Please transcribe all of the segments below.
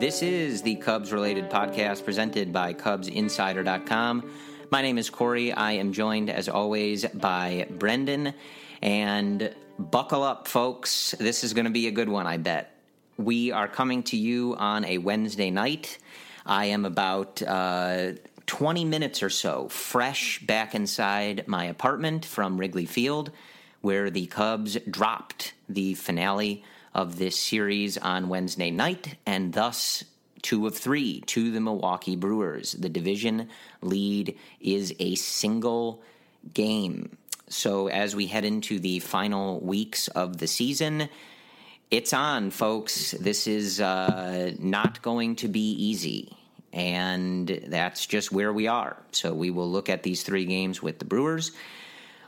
This is the Cubs related podcast presented by CubsInsider.com. My name is Corey. I am joined, as always, by Brendan. And buckle up, folks. This is going to be a good one, I bet. We are coming to you on a Wednesday night. I am about uh, 20 minutes or so fresh back inside my apartment from Wrigley Field, where the Cubs dropped the finale of this series on Wednesday night, and thus two of three to the Milwaukee Brewers. The division lead is a single game. So as we head into the final weeks of the season, it's on, folks. This is uh, not going to be easy. And that's just where we are. So we will look at these three games with the Brewers.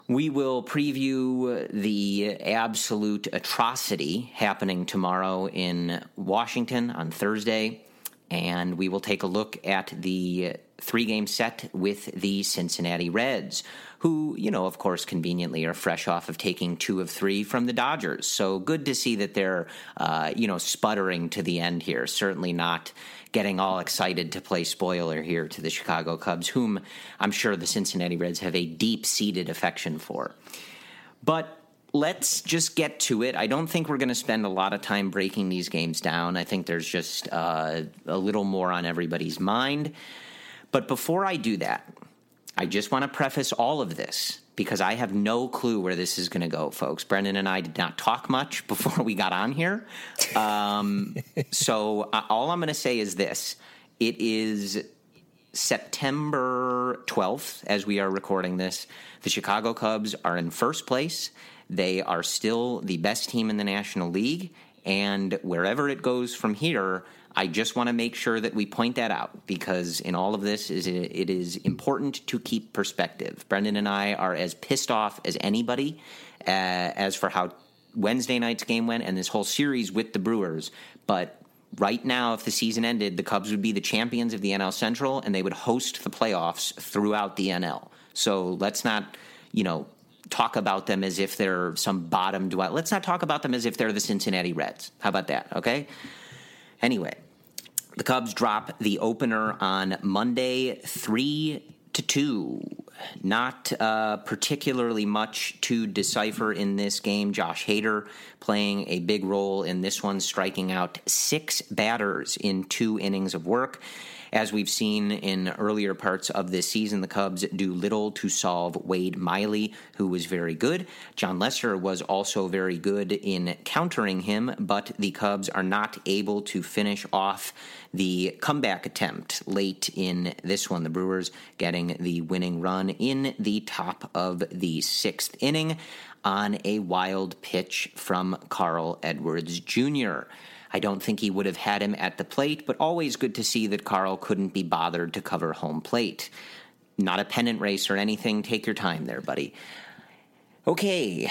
We will preview the absolute atrocity happening tomorrow in Washington on Thursday. And we will take a look at the three game set with the Cincinnati Reds, who, you know, of course, conveniently are fresh off of taking two of three from the Dodgers. So good to see that they're, uh, you know, sputtering to the end here. Certainly not getting all excited to play spoiler here to the Chicago Cubs, whom I'm sure the Cincinnati Reds have a deep seated affection for. But let's just get to it. I don't think we're going to spend a lot of time breaking these games down. I think there's just uh, a little more on everybody's mind. But before I do that, I just want to preface all of this because I have no clue where this is going to go, folks. Brendan and I did not talk much before we got on here. Um, so uh, all I'm going to say is this it is September 12th as we are recording this. The Chicago Cubs are in first place. They are still the best team in the National League. And wherever it goes from here, I just want to make sure that we point that out because in all of this, is it is important to keep perspective. Brendan and I are as pissed off as anybody uh, as for how Wednesday night's game went and this whole series with the Brewers. But right now, if the season ended, the Cubs would be the champions of the NL Central and they would host the playoffs throughout the NL. So let's not, you know, talk about them as if they're some bottom dwell. Let's not talk about them as if they're the Cincinnati Reds. How about that? Okay. Anyway, the Cubs drop the opener on Monday, three to two. Not uh, particularly much to decipher in this game. Josh Hader playing a big role in this one, striking out six batters in two innings of work. As we've seen in earlier parts of this season, the Cubs do little to solve Wade Miley, who was very good. Jon Lester was also very good in countering him, but the Cubs are not able to finish off the comeback attempt late in this one. The Brewers getting the winning run in the top of the sixth inning on a wild pitch from Carl Edwards Jr. I don't think he would have had him at the plate, but always good to see that Carl couldn't be bothered to cover home plate. Not a pennant race or anything. Take your time there, buddy. Okay.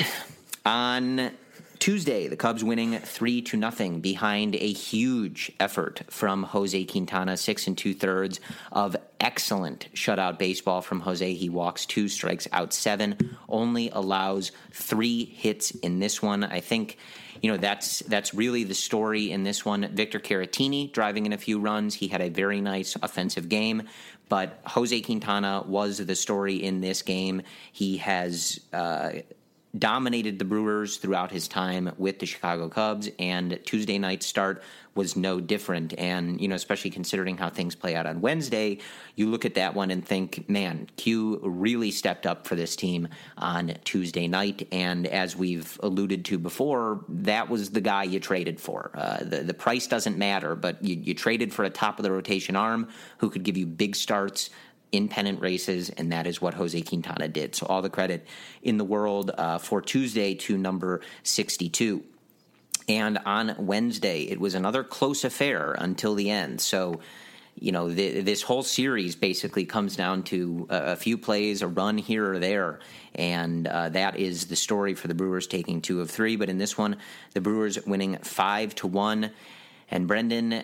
On Tuesday, the Cubs winning three to nothing behind a huge effort from Jose Quintana, six and two thirds of excellent shutout baseball from Jose. He walks two, strikes out seven, only allows three hits in this one. I think you know that's that's really the story in this one. Victor Caratini driving in a few runs. He had a very nice offensive game, but Jose Quintana was the story in this game. He has. Uh, dominated the Brewers throughout his time with the Chicago Cubs, and Tuesday night start was no different. And, you know, especially considering how things play out on Wednesday, you look at that one and think, man, Q really stepped up for this team on Tuesday night. And as we've alluded to before, that was the guy you traded for. Uh, the, the price doesn't matter, but you, you traded for a top of the rotation arm who could give you big starts in pennant races, and that is what Jose Quintana did. So all the credit in the world uh, for Tuesday to number 62. And on Wednesday, it was another close affair until the end. So, you know, this whole series basically comes down to a, a, few plays, a run here or there. And uh, that is the story for the Brewers taking two of three. But in this one, the Brewers winning five to one. And Brendan,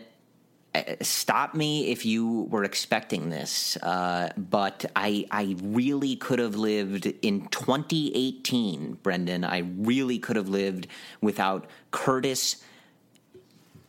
stop me if you were expecting this, uh, but I I really could have lived in 2018, Brendan. I really could have lived without Curtis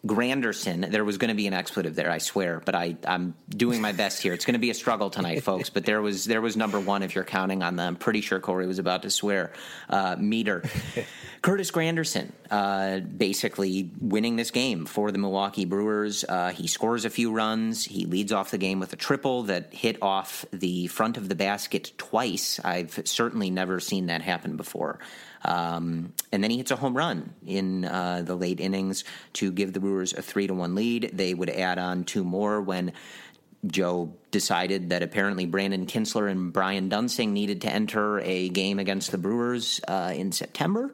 Granderson. There was going to be an expletive there, I swear, but I I'm doing my best here. It's going to be a struggle tonight, folks. But there was there was number one if you're counting on them. Pretty sure Corey was about to swear. Uh, meter. Curtis Granderson, uh, basically winning this game for the Milwaukee Brewers. Uh, he scores a few runs. He leads off the game with a triple that hit off the front of the basket twice. I've certainly never seen that happen before. Um, and then he hits a home run in uh, the late innings to give the Brewers a three to one lead. They would add on two more when Joe decided that apparently Brandon Kintzler and Brian Duensing needed to enter a game against the Brewers uh, in September.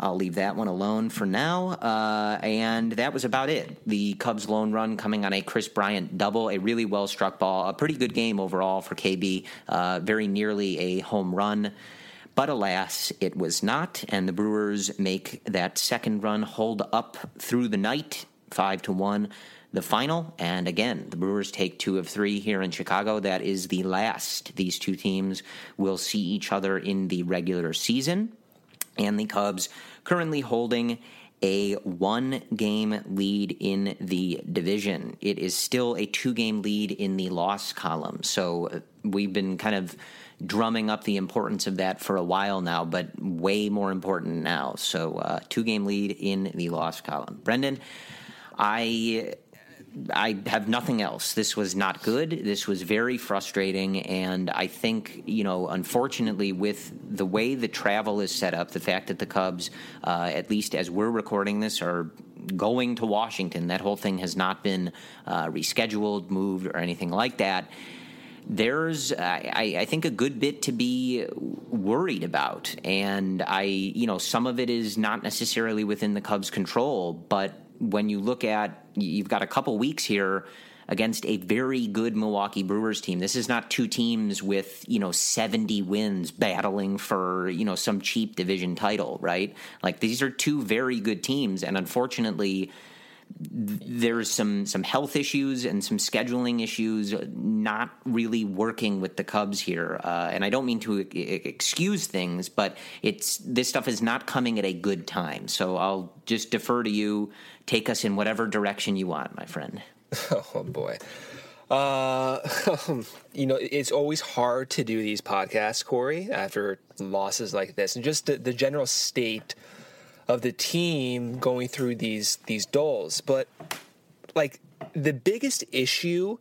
I'll leave that one alone for now. Uh, and that was about it. The Cubs' lone run coming on a Kris Bryant double, a really well struck ball, a pretty good game overall for KB, uh, very nearly a home run. But alas, it was not, and the Brewers make that second run hold up through the night, five to one. The final, and again, the Brewers take two of three here in Chicago. That is the last these two teams will see each other in the regular season. And the Cubs currently holding a one game lead in the division. It is still a two game lead in the loss column. So uh, we've been kind of drumming up the importance of that for a while now, but way more important now. So, uh, two game lead in the loss column. Brendan, I. I have nothing else. This was not good. This was very frustrating. And I think, you know, unfortunately, with the way the travel is set up, the fact that the Cubs, uh, at least as we're recording this, are going to Washington, that whole thing has not been uh, rescheduled, moved, or anything like that there's I, I, think a good bit to be worried about and i you know some of it is not necessarily within the cubs control but when you look at you've got a couple weeks here against a very good Milwaukee Brewers team. This is not two teams with, you know, 70 wins battling for, you know, some cheap division title, right? Like these are two very good teams and unfortunately there's some some health issues and some scheduling issues not really working with the Cubs here. Uh, and I don't mean to excuse things, but it's this stuff is not coming at a good time. So I'll just defer to you. Take us in whatever direction you want, my friend. Oh boy. Uh, you know, it's always hard to do these podcasts, Corey, after losses like this, and just the, the general state of the team going through these these dulls. But like the biggest issue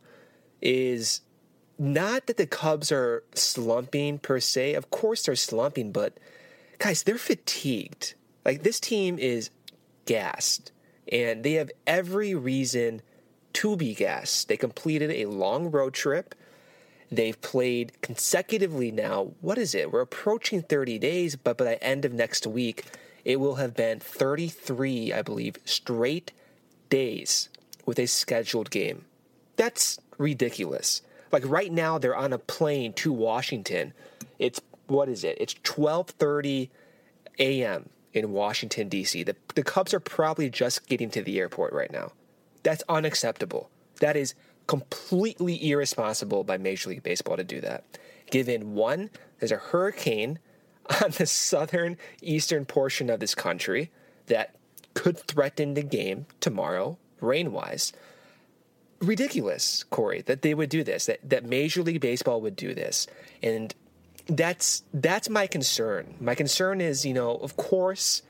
is not that the Cubs are slumping per se. Of course they're slumping, but guys, they're fatigued. Like this team is gassed, and they have every reason to be gassed. They completed a long road trip. They've played consecutively now. What is it? We're approaching 30 days, but by the end of next week, it will have been 33, I believe, straight days with a scheduled game. That's ridiculous. Like right now they're on a plane to Washington. It's what is it? It's 12:30 a.m. in Washington D.C. The the Cubs are probably just getting to the airport right now. That's unacceptable. That is completely irresponsible by Major League Baseball to do that. Given one, there's a hurricane on the southern eastern portion of this country that could threaten the game tomorrow, rain wise. Ridiculous, Corey, that they would do this, that, that Major League Baseball would do this. And that's that's my concern. My concern is, you know, of course,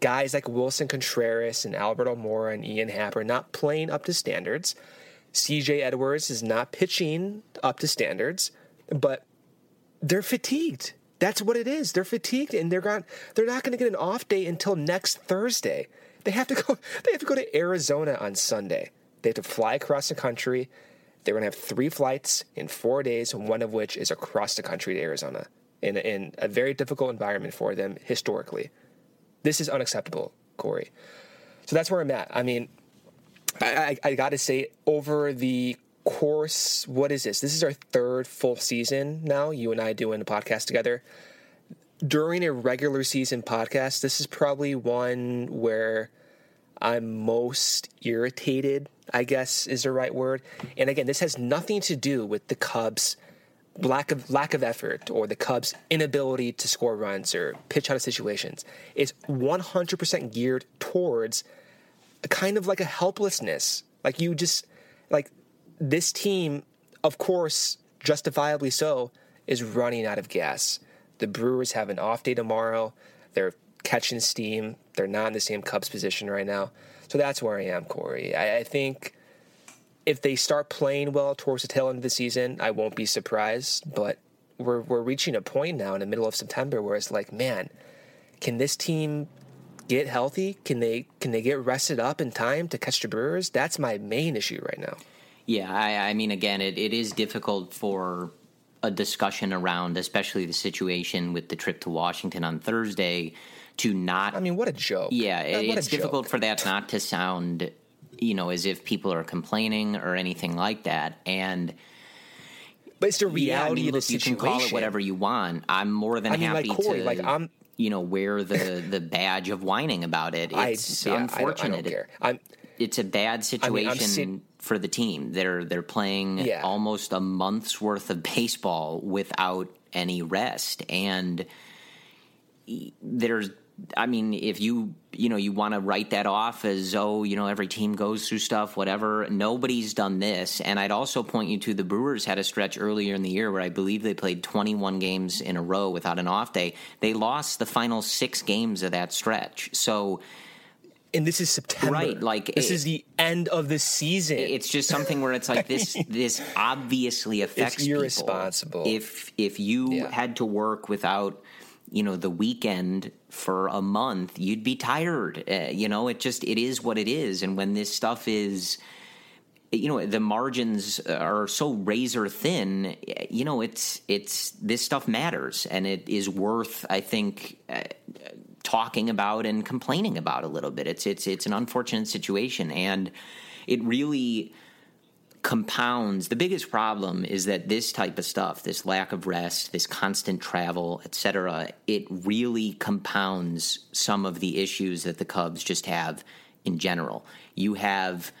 guys like Willson Contreras and Albert Almora and Ian Happ are not playing up to standards. CJ Edwards is not pitching up to standards, but they're fatigued. That's what it is. They're fatigued and they're gone. They're not going to get an off day until next Thursday. They have to go. They have to go to Arizona on Sunday. They have to fly across the country. They're going to have three flights in four days, one of which is across the country to Arizona in, in a very difficult environment for them historically. This is unacceptable, Corey. So that's where I'm at. I mean, I, I, I got to say, over the course, what is this? This is our third full season now, you and I doing a podcast together. During a regular season podcast, this is probably one where I'm most irritated, I guess is the right word. And again, this has nothing to do with the Cubs' lack of lack of effort or the Cubs' inability to score runs or pitch out of situations. It's 100% geared towards a kind of like a helplessness. Like you just like this team, of course, justifiably so, is running out of gas. The Brewers have an off day tomorrow. They're catching steam. They're not in the same Cubs position right now. So that's where I am, Corey. I, I think if they start playing well towards the tail end of the season, I won't be surprised. But we're we're reaching a point now in the middle of September where it's like, man, can this team get healthy? Can they can they get rested up in time to catch the Brewers? That's my main issue right now. Yeah, I, I mean, again, it, it is difficult for a discussion around, especially the situation with the trip to Washington on Thursday, to not. I mean, what a joke. Yeah, it, it's difficult for that not to sound, you know, as if people are complaining or anything like that. And. But it's the reality yeah, I mean, look, of the situation. You can call it whatever you want. I'm more than I mean, happy like Corey, to. Like I'm, you know, wear the the badge of whining about it. It's I, yeah, unfortunate. I don't, I don't care. I'm, it's a bad situation. I mean, for the team. They're they're playing yeah. almost a month's worth of baseball without any rest, and there's. I mean, if you you know you want to write that off as oh you know every team goes through stuff whatever nobody's done this and I'd also point you to the Brewers had a stretch earlier in the year where I believe they played 21 games in a row without an off day they lost the final 6 games of that stretch so and this is September. Right, like this it, is the end of the season. It's just something where it's like this. this obviously affects it's irresponsible. People. If if you Yeah. had to work without, you know, the weekend for a month, you'd be tired. Uh, you know, it just it is what it is. And when this stuff is, you know, the margins are so razor thin. You know, it's it's this stuff matters, and it is worth. I think. Uh, talking about and complaining about a little bit. It's it's it's an unfortunate situation, and it really compounds the biggest problem is that this type of stuff this lack of rest this constant travel etc it really compounds some of the issues that the cubs just have in general you have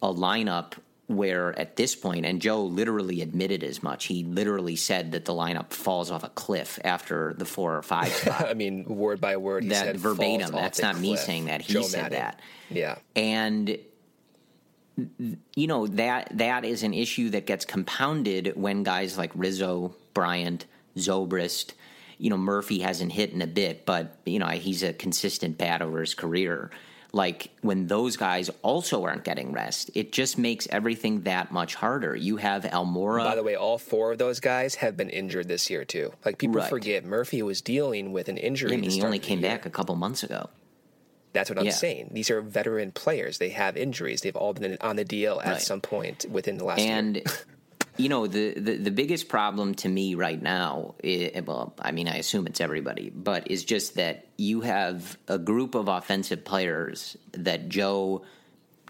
a lineup where at this point and joe literally admitted as much he literally said that the lineup falls off a cliff after the four or five spot I mean, word by word, he that said verbatim that's not me saying that he Joe said Maddon. that Yeah. and you know that that is an issue that gets compounded when guys like Rizzo, Bryant, Zobrist, you know Murphy hasn't hit in a bit, but you know he's a consistent bat over his career. Like when those guys also aren't getting rest, it just makes everything that much harder. You have Almora. By the way, all four of those guys have been injured this year too. Like people Right. forget, Murphy was dealing with an injury. I mean, he only came back a couple months ago. That's what I'm Yeah. saying. These are veteran players. They have injuries. They've all been on the DL at Right. some point within the last year. you know the, the the biggest problem to me right now i well i mean i assume it's everybody but is just that you have a group of offensive players that joe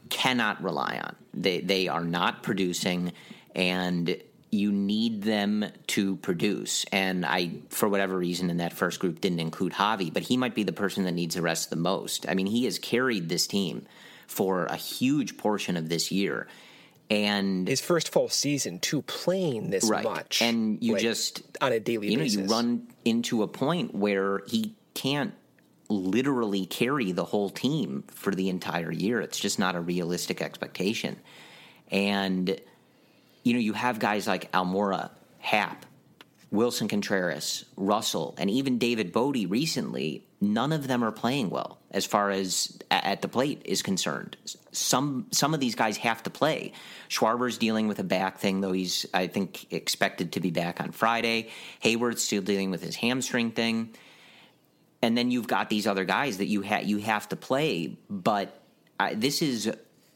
cannot rely on. They they are not producing and you need them to produce. And i for whatever reason in that first group didn't include javi but he might be the person that needs the rest the most. I mean he has carried this team for a huge portion of this year and his first full season to playing this right. much, and you like, just on a daily you know basis. you run into a point where he can't literally carry the whole team for the entire year it's just not a realistic expectation and you know you have guys like almora happ willson contreras russell and even david bote recently none of them are playing well as far as at the plate is concerned. Some some of these guys have to play. Schwarber's dealing with a back thing though he's i think expected to be back on friday. Hayward's still dealing with his hamstring thing. And then you've got these other guys that you ha- you have to play. But I, this is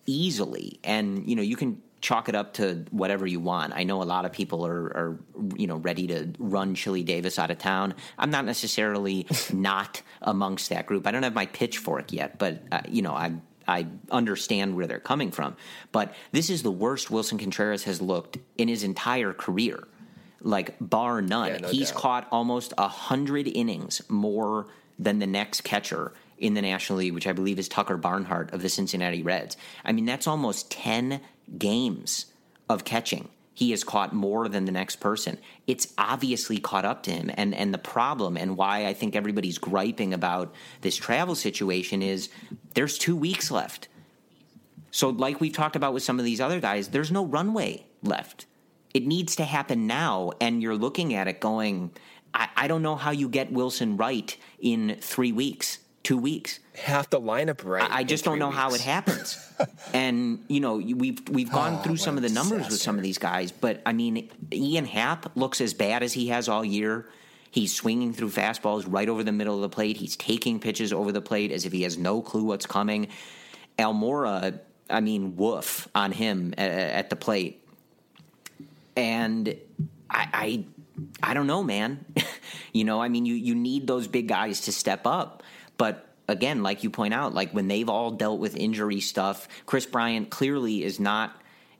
easily, and you know, you can chalk it up to whatever you want. I know a lot of people are, are you know ready to run Chili Davis out of town. I'm not necessarily not amongst that group. I don't have my pitchfork yet, but uh, you know, I. I understand where they're coming from, but this is the worst Willson Contreras has looked in his entire career like bar none. Yeah, no He's doubt. caught almost a hundred innings more than the next catcher in the National League, which I believe is Tucker Barnhart of the Cincinnati Reds. I mean, that's almost ten games of catching. He has caught more than the next person. It's obviously caught up to him. And and the problem and why I think everybody's griping about this travel situation is there's two weeks left. So, like we've talked about with some of these other guys, there's no runway left. It needs to happen now, and you're looking at it going, I, I don't know how you get Willson right in three weeks, two weeks. half the lineup right. I, I just don't know how it happens. and you know, we've we've gone Oh, through some of the numbers with some of these guys, but I mean, Ian Happ looks as bad as he has all year. He's swinging through fastballs right over the middle of the plate. He's taking pitches over the plate as if he has no clue what's coming. Almora, I mean, woof on him at, at the plate. And I, I, I don't know, man. you know, I mean, you you need those big guys to step up, but again, like you point out, like when they've all dealt with injury stuff, Kris Bryant clearly is not,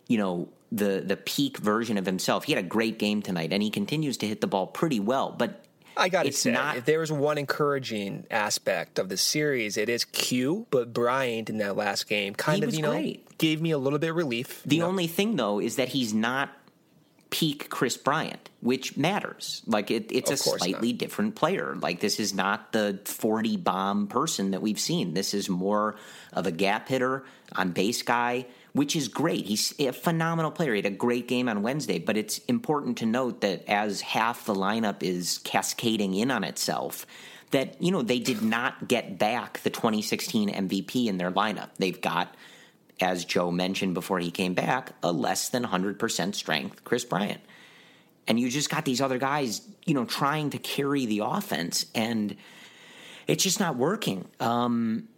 you know, the the peak version of himself. He had a great game tonight, and he continues to hit the ball pretty well, but. I got to it's say, not- if there was one encouraging aspect of the series, it is Q. But Bryant in that last game kind of, you know, great. gave me a little bit of relief. The you know? only thing, though, is that he's not peak Kris Bryant, which matters. Like it, it's Of a slightly not. different player. Like this is not the forty bomb person that we've seen. This is more of a gap hitter on base guy, which is great. He's a phenomenal player. He had a great game on Wednesday, but it's important to note that as half the lineup is cascading in on itself. That you know they did not get back the 2016 MVP in their lineup. They've got as Joe mentioned before he came back, a less than 100% strength Kris Bryant. And you just got these other guys, you know, trying to carry the offense, and it's just not working. Um,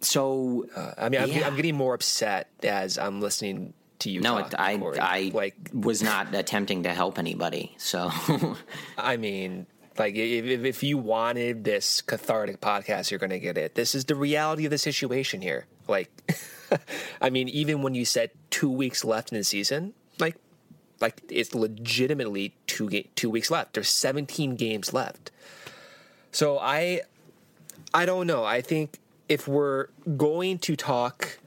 so, I mean, I'm, yeah. I'm getting more upset as I'm listening to you. no, talk, it, I, Corey. I like. was not attempting to help anybody. So, I mean, like if, if- if you wanted this cathartic podcast, you're going to get it. This is the reality of the situation here. Like, I mean, even when you said two weeks left in the season, like, like it's legitimately two ga- two weeks left. There's 17 games left. So I, I don't know. I think if we're going to talk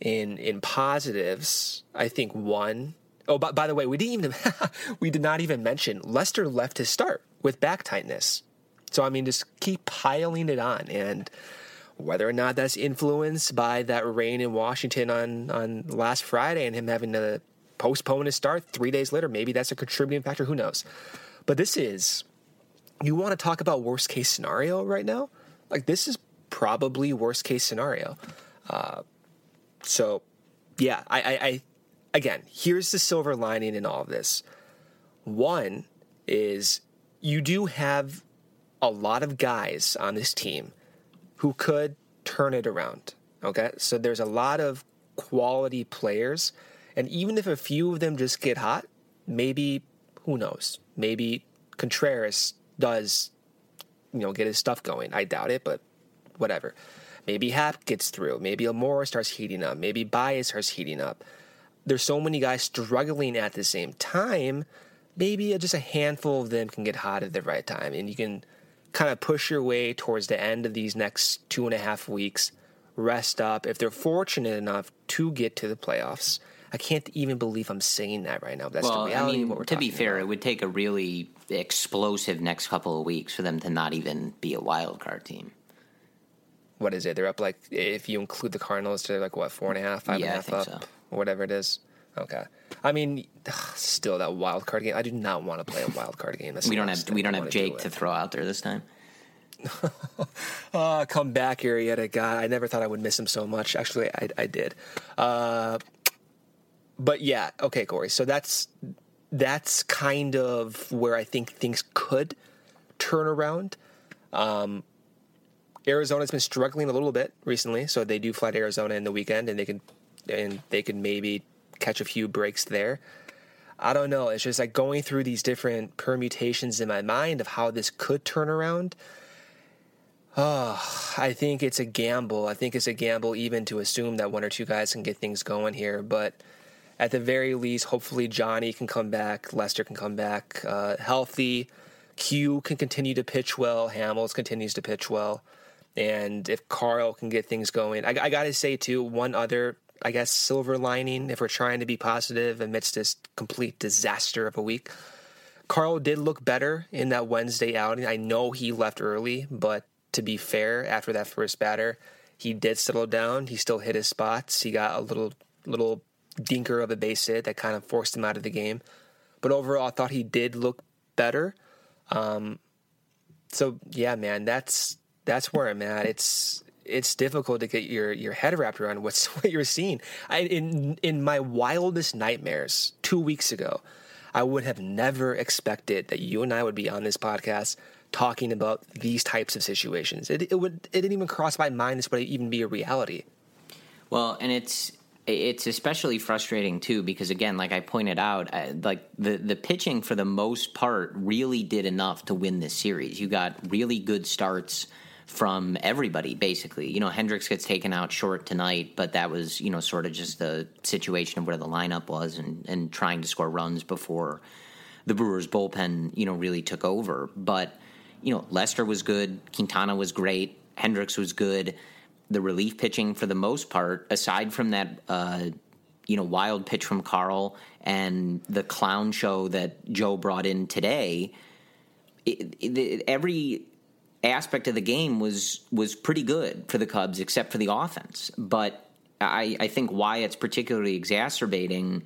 in in positives, I think one Oh, by, by the way, we didn't even we did not even mention Lester left his start with back tightness. So I mean, just keep piling it on, and whether or not that's influenced by that rain in Washington on on last Friday and him having to postpone his start three days later, maybe that's a contributing factor. Who knows? But this is you want to talk about worst case scenario right now? Like this is probably worst case scenario. Uh, so yeah, I, I, I again, here's the silver lining in all of this. One is you do have a lot of guys on this team who could turn it around. Okay. So there's a lot of quality players. And even if a few of them just get hot, maybe, who knows? Maybe Contreras does, you know, get his stuff going. I doubt it, but whatever. Maybe Happ gets through. Maybe Almora starts heating up. Maybe Baez starts heating up there's so many guys struggling at the same time, maybe just a handful of them can get hot at the right time, and you can kind of push your way towards the end of these next two and a half weeks. Rest up if they're fortunate enough to get to the playoffs. I can't even believe I'm saying that right now. That's well, the reality. I mean, to be fair, about. it would take a really explosive next couple of weeks for them to not even be a wild card team. What is it? They're up like if you include the Cardinals, they're like what four and a half, five yeah, and a half up. So whatever it is. Okay. I mean, still that wild card game. I do not want to play a wild card game. That's we don't have we don't have Jake to throw out there this time. uh, come back, Arrieta. God, I never thought I would miss him so much. Actually, I, I did. Uh, but yeah, okay, Corey. So that's that's kind of where I think things could turn around. Um, Arizona's been struggling a little bit recently, so they do fly to Arizona in the weekend, and they can and they could maybe catch a few breaks there. I don't know. It's just like going through these different permutations in my mind of how this could turn around. Oh, I think it's a gamble. I think it's a gamble even to assume that one or two guys can get things going here. But at the very least, hopefully Johnny can come back, Lester can come back uh, healthy, Q can continue to pitch well, Hamels continues to pitch well, and if Carl can get things going, I, I got to say too, one other I guess, silver lining if we're trying to be positive amidst this complete disaster of a week. Carl did look better in that Wednesday outing. I know he left early, but to be fair, after that first batter, he did settle down. He still hit his spots. He got a little little dinker of a base hit that kind of forced him out of the game. But overall, I thought he did look better. Um, so yeah, man, that's that's where I'm at. It's it's difficult to get your your head wrapped around what's what you're seeing. I, in in my wildest nightmares two weeks ago, I would have never expected that you and I would be on this podcast talking about these types of situations. It, it would it didn't even cross my mind this would even be a reality. Well, and it's it's especially frustrating too because again, like I pointed out, I, like the the pitching for the most part really did enough to win this series. You got really good starts from everybody basically. You know, Hendricks gets taken out short tonight, but that was you know sort of just the situation of where the lineup was and and trying to score runs before the Brewers bullpen you know really took over. But you know, Lester was good, Quintana was great, Hendricks was good. The relief pitching for the most part, aside from that. Uh, you know, wild pitch from Carl and the clown show that Joe brought in today. It, it, every aspect of the game was was pretty good for the Cubs, except for the offense. But I, I think why it's particularly exacerbating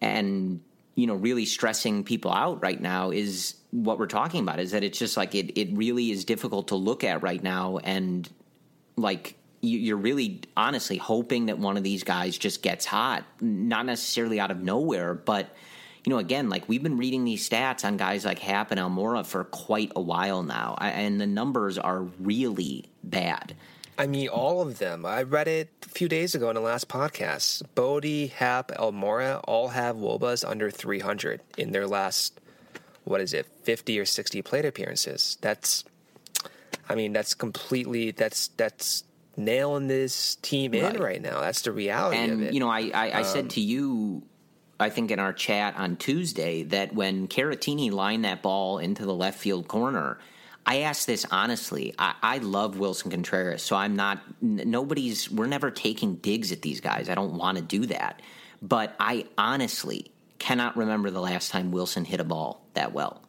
and you know really stressing people out right now is what we're talking about. Is that it's just like it it really is difficult to look at right now, and like you're really honestly hoping that one of these guys just gets hot, not necessarily out of nowhere, but you know, again, like we've been reading these stats on guys like Happ and Almora for quite a while now, and the numbers are really bad. I mean, all of them. I read it a few days ago in the last podcast. Bote, Happ, Almora all have wOBAs under 300 in their last, what is it, 50 or 60 plate appearances. That's, I mean, that's completely, that's, that's nailing this team in Right. right now. That's the reality of and it. you know, I I, I Um, said to you, I think in our chat on Tuesday that when Caratini lined that ball into the left field corner. I asked this honestly. I, I love Willson Contreras, so I'm not. N- nobody's. We're never taking digs at these guys. I don't want to do that. But I honestly cannot remember the last time Willson hit a ball that well.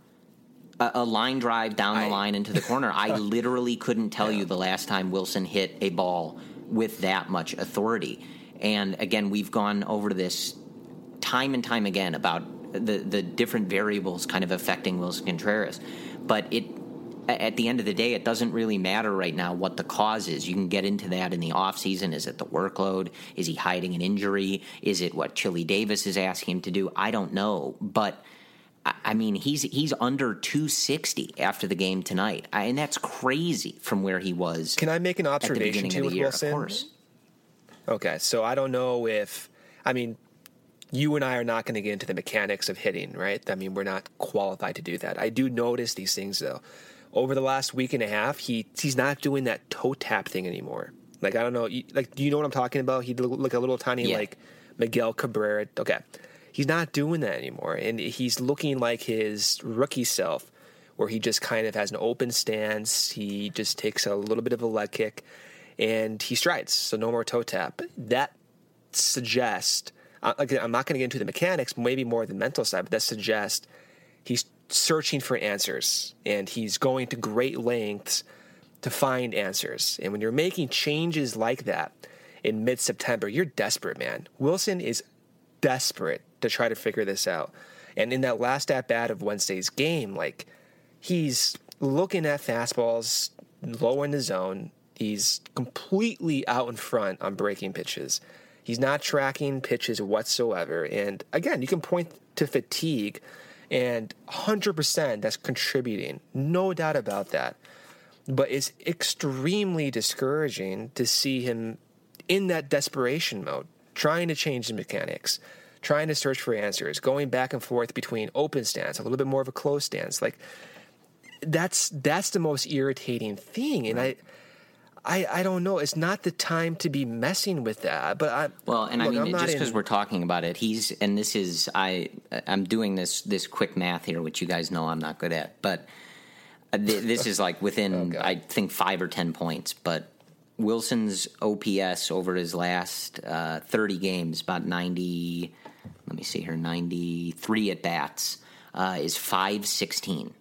A, a line drive down the I- line into the corner. I literally couldn't tell you the last time Willson hit a ball with that much authority. And again, we've gone over this time and time again about the the different variables kind of affecting Willson Contreras. But it at the end of the day, it doesn't really matter right now what the cause is. You can get into that in the offseason. Is it the workload? Is he hiding an injury? Is it what Chili Davis is asking him to do? I don't know. But I mean, he's he's under 260 after the game tonight, and that's crazy from where he was. Can I make an observation too with year? Willson? Of course. Okay, so I don't know if I mean you and I are not going to get into the mechanics of hitting, right? I mean, we're not qualified to do that. I do notice these things though. Over the last week and a half, he he's not doing that toe tap thing anymore. Like I don't know, like do you know what I'm talking about? He look like a little tiny Yeah. like Miguel Cabrera. Okay, he's not doing that anymore, and he's looking like his rookie self, where he just kind of has an open stance. He just takes a little bit of a leg kick, and he strides. So no more toe tap. That suggests. Again, I'm not going to get into the mechanics, maybe more the mental side, but that suggests he's searching for answers and he's going to great lengths to find answers. And when you're making changes like that in mid September, you're desperate, man. Willson is desperate to try to figure this out. And in that last at bat of Wednesday's game, like he's looking at fastballs low in the zone. He's completely out in front on breaking pitches. He's not tracking pitches whatsoever. And again, you can point to fatigue, and 100% that's contributing. No doubt about that. But it's extremely discouraging to see him in that desperation mode, trying to change the mechanics, trying to search for answers, going back and forth between open stance, a little bit more of a closed stance. Like that's that's the most irritating thing. And I I I don't know. It's not the time to be messing with that. But I Well, and I look, mean, I'm not just in- because we're talking about it, he's and this is I I'm doing this this quick math here, which you guys know I'm not good at, but uh, th- this is like within I think five or ten points. But Willson's OPS over his last uh, 30 games, about 90. Let me see here, 93 at bats, uh, is 516.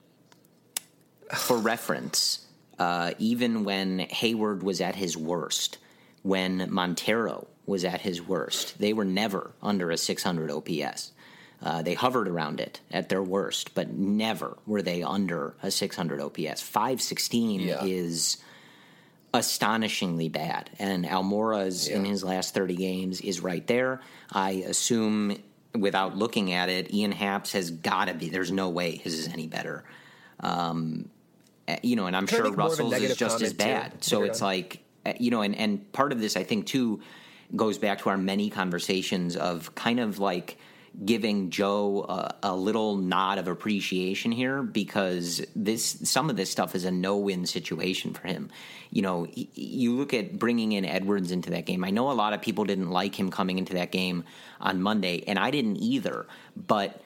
For reference, uh, even when Hayward was at his worst, when Montero was at his worst, they were never under a 600 OPS. Uh, they hovered around it at their worst, but never were they under a 600 OPS. 516 Yeah. is astonishingly bad, and Almora's in his last 30 games is right there. I assume, without looking at it, Ian Happ's has got to be. There's no way his is any better. Um, you know, and I'm sure make more of a Russell's is just as comment, too, bad. So it's like, uh, you know, and, and part of this, I think, too, goes back to our many conversations of kind of like giving Joe a, a little nod of appreciation here because this some of this stuff is a no-win situation for him. You know, y- you look at bringing in Edwards into that game. I know a lot of people didn't like him coming into that game on Monday, and I didn't either. But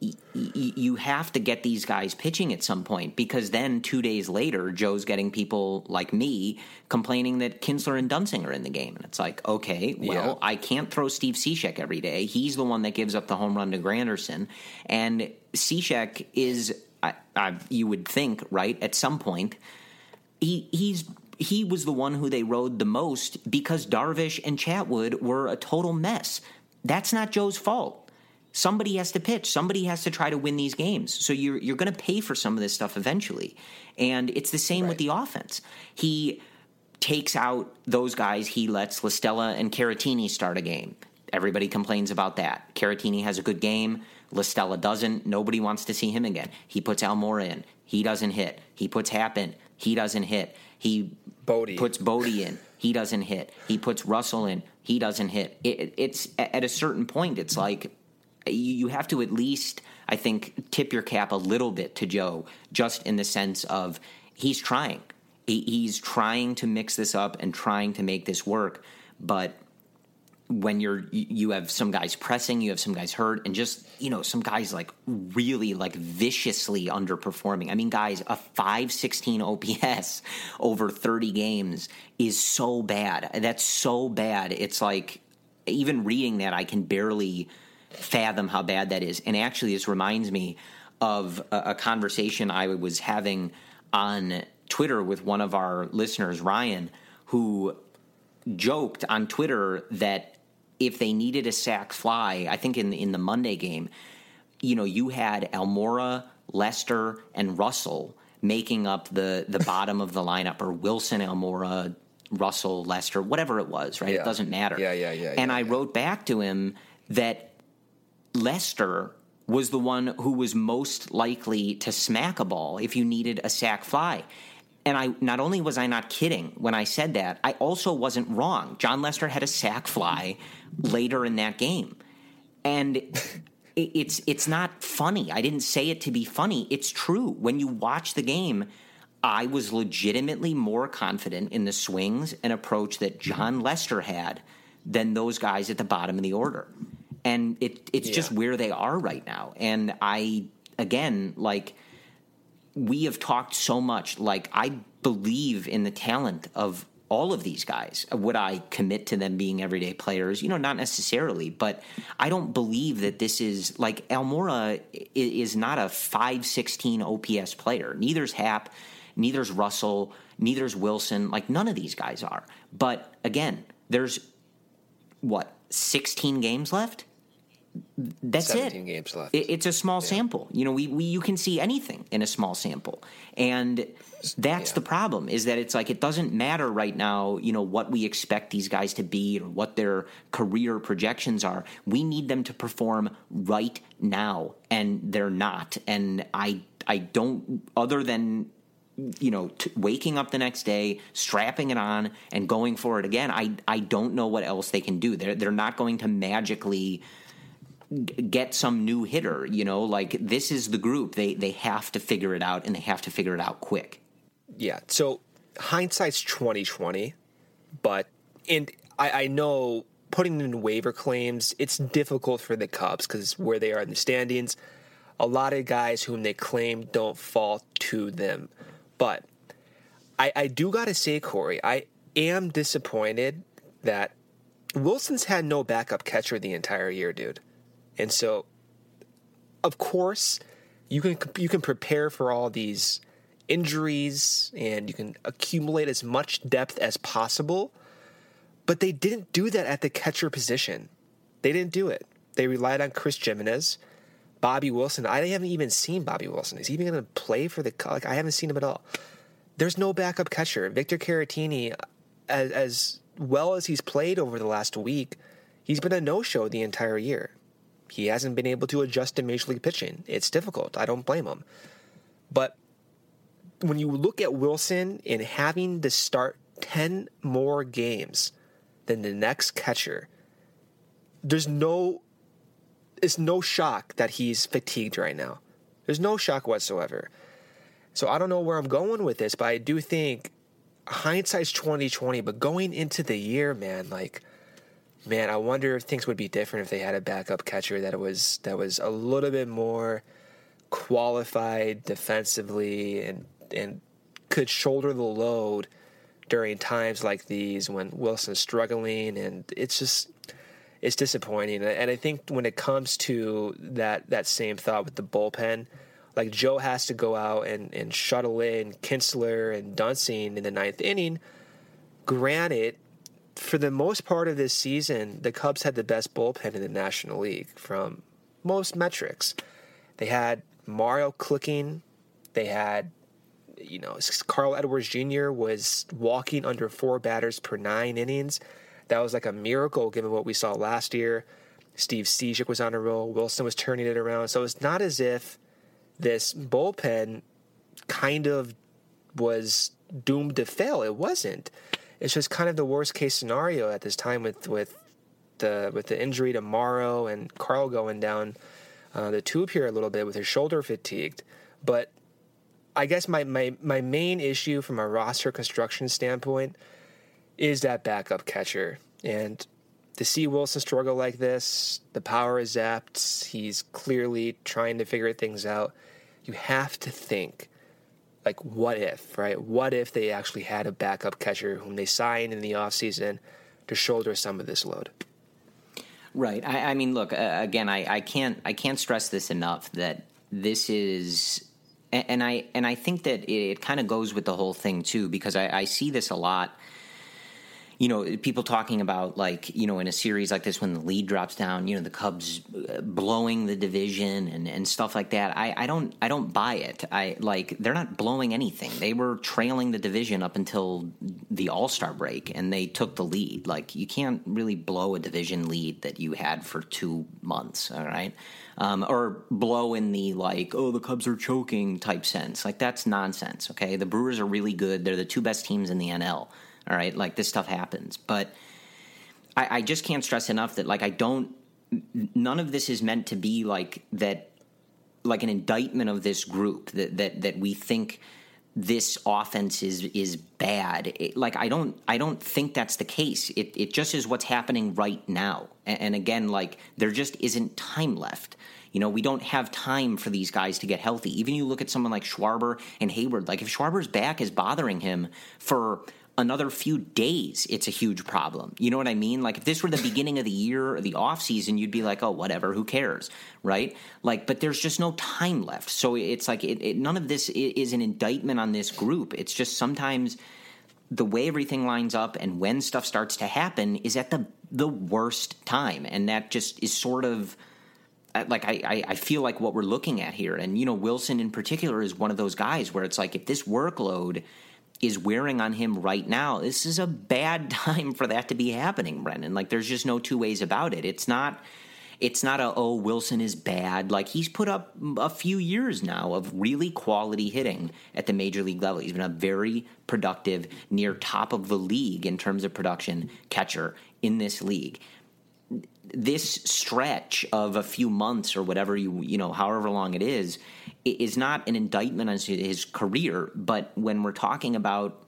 you have to get these guys pitching at some point because then two days later, Joe's getting people like me complaining that Kintzler and Duensing are in the game. And it's like, okay, well, Yeah. I can't throw Steve Cishek every day. He's the one that gives up the home run to Granderson. And Cishek is, I, I, you would think, right, at some point, he he's he was the one who they rode the most because Darvish and Chatwood were a total mess. That's not Joe's fault. Somebody has to pitch. Somebody has to try to win these games. So you're you're going to pay for some of this stuff eventually. And it's the same with the offense. He takes out those guys. He lets La Stella and Caratini start a game. Everybody complains about that. Caratini has a good game. La Stella doesn't. Nobody wants to see him again. He puts Almora in. He doesn't hit. He puts Happ in. He doesn't hit. He Bote. puts Bote in. He doesn't hit. He puts Russell in. He doesn't hit. It, it's at a certain point. It's like you have to at least, I think, tip your cap a little bit to Joe, just in the sense of he's trying. he's trying to mix this up and trying to make this work, but when you're you have some guys pressing, you have some guys hurt, and just you know some guys like really like viciously underperforming. I mean, guys, a five sixteen OPS over thirty games is so bad. That's so bad. It's like even reading that, I can barely fathom how bad that is. And actually, this reminds me of a, a conversation I was having on Twitter with one of our listeners, Ryan, who joked on Twitter that if they needed a sac fly, I think in in the Monday game, you know, you had Almora, Lester, and Russell making up the the bottom of the lineup, or Willson, Almora, Russell, Lester, whatever it was, right? Yeah. It doesn't matter. Yeah, yeah, yeah, And yeah, I yeah. wrote back to him that Lester was the one who was most likely to smack a ball if you needed a sac fly. And I not only was I not kidding when I said that, I also wasn't wrong. Jon Lester had a sac fly later in that game. And it's it's not funny. I didn't say it to be funny. It's true. When you watch the game, I was legitimately more confident in the swings and approach that Jon Lester had than those guys at the bottom of the order. And it it's just where they are right now. And I again like we have talked so much like I believe in the talent of all of these guys. Would I commit to them being everyday players? You know, not necessarily, but I don't believe that this is like Almora i- is not a 516 OPS player. Neither's Happ, neither's Russell, neither's Willson. Like none of these guys are. But again, there's what, 16 games left? That's 17 it. games left. It- it's a small sample. You know, we, we you can see anything in a small sample, and that's the problem. Is that it's like it doesn't matter right now. You know what we expect these guys to be or what their career projections are. We need them to perform right now, and they're not. And I I don't other than you know, t- waking up the next day, strapping it on, and going for it again. I I don't know what else they can do. They're they're not going to magically get some new hitter. You know, like this is the group. They they have to figure it out, and they have to figure it out quick. Yeah. So hindsight's twenty twenty, but and I, I know putting in waiver claims it's difficult for the Cubs because where they are in the standings, a lot of guys whom they claim don't fall to them. But I, I do gotta say, Corey, I am disappointed that Willson's had no backup catcher the entire year, dude. And so, of course, you can you can prepare for all these injuries and you can accumulate as much depth as possible. But they didn't do that at the catcher position. They didn't do it. They relied on Chris Gimenez, Bobby Wilson. I haven't even seen Bobby Wilson. Is he even going to play for the? Like I haven't seen him at all. There's no backup catcher. Victor Caratini, as, as well as he's played over the last week, he's been a no-show the entire year. He hasn't been able to adjust to major league pitching. It's difficult. I don't blame him. But when you look at Willson and having to start 10 more games than the next catcher, there's no it's no shock that he's fatigued right now. There's no shock whatsoever. So I don't know where I'm going with this, but I do think hindsight's 2020, but going into the year, man, like man, I wonder if things would be different if they had a backup catcher that was that was a little bit more qualified defensively and and could shoulder the load during times like these when Willson's struggling. And it's just it's disappointing. And I think when it comes to that that same thought with the bullpen like Joe has to go out and, and shuttle in Kintzler and Duensing in the ninth inning. Granted for the most part of this season the Cubs had the best bullpen in the National League from most metrics they had Morrow clicking they had you know, Carl Edwards Jr. was walking under four batters per nine innings. That was like a miracle given what we saw last year. Steve Cishek was on a roll. Wilson was turning it around. So it's not as if this bullpen kind of was doomed to fail. It wasn't. It's just kind of the worst case scenario at this time with with the with the injury to Morrow and Carl going down uh, the tube here a little bit with his shoulder fatigued. But I guess my, my, my main issue from a roster construction standpoint is that backup catcher. And to see Willson struggle like this, the power is zapped. He's clearly trying to figure things out. You have to think, like, what if, right? What if they actually had a backup catcher whom they signed in the offseason to shoulder some of this load? Right. I, I mean, look uh, again. I, I can't I can't stress this enough that this is, and, I and I think that it, it kind of goes with the whole thing too because I, I see this a lot you know, people talking about like, you know, in a series like this when the lead drops down, you know, the Cubs uh, blowing the division and, and stuff like that. I, I don't I don't buy it. I like they're not blowing anything. They were trailing the division up until the All Star break and they took the lead. Like you can't really blow a division lead that you had for two months, all right? Um, or blow in the like, oh, the Cubs are choking type sense. Like that's nonsense. Okay, the Brewers are really good. They're the two best teams in the NL. All right, like this stuff happens, but I, I just can't stress enough that like I don't. None of this is meant to be like that, like an indictment of this group that that that we think this offense is is bad. It, like I don't I don't think that's the case. It it just is what's happening right now. And, and, again, like there just isn't time left. You know, we don't have time for these guys to get healthy. Even you look at someone like Schwarber and Heyward. Like if Schwarber's back is bothering him for another few days, it's a huge problem. You know what I mean? Like if this were the beginning of the year or the off season, you'd be like, oh, whatever, who cares, right? Like, but there's just no time left. So it's like it, it, none of this is an indictment on this group. It's just sometimes the way everything lines up and when stuff starts to happen is at the the worst time, and that just is sort of uh, like I, I feel like what we're looking at here, and you know Willson in particular is one of those guys where it's like if this workload is wearing on him right now, this is a bad time for that to be happening, Brendan. Like there's just no two ways about it. It's not it's not a oh Willson is bad. Like he's put up a few years now of really quality hitting at the major league level. He's been a very productive, near top of the league in terms of production catcher in this league this stretch of a few months or whatever you you know however long it is is not an indictment on his career but when we're talking about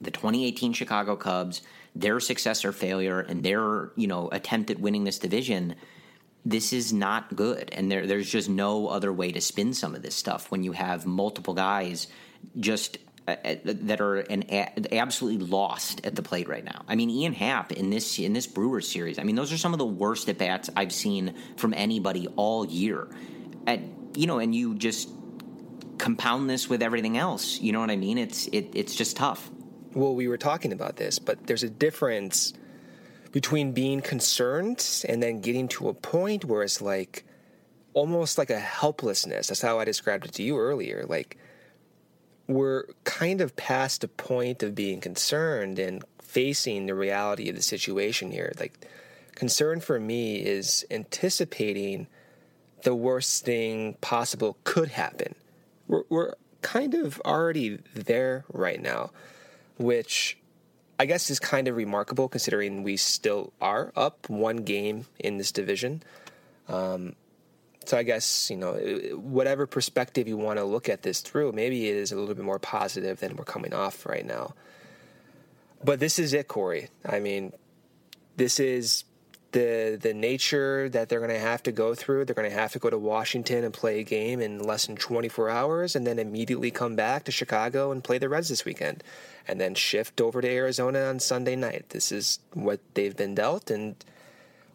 the 2018 Chicago Cubs their success or failure and their you know attempt at winning this division this is not good and there there's just no other way to spin some of this stuff when you have multiple guys just uh, uh, that are an absolutely lost at the plate right now. I mean, Ian Happ in this in this Brewers series. I mean, those are some of the worst at bats I've seen from anybody all year. At you know, and you just compound this with everything else. You know what I mean? It's it, it's just tough. Well, we were talking about this, but there's a difference between being concerned and then getting to a point where it's like almost like a helplessness. That's how I described it to you earlier. Like we're kind of past the point of being concerned and facing the reality of the situation here. Like, concern for me is anticipating the worst thing possible could happen. We're, we're kind of already there right now, which I guess is kind of remarkable considering we still are up one game in this division. Um, so I guess you know whatever perspective you want to look at this through, maybe it is a little bit more positive than we're coming off right now. But this is it, Corey. I mean, this is the the nature that they're going to have to go through. They're going to have to go to Washington and play a game in less than 24 hours, and then immediately come back to Chicago and play the Reds this weekend, and then shift over to Arizona on Sunday night. This is what they've been dealt, and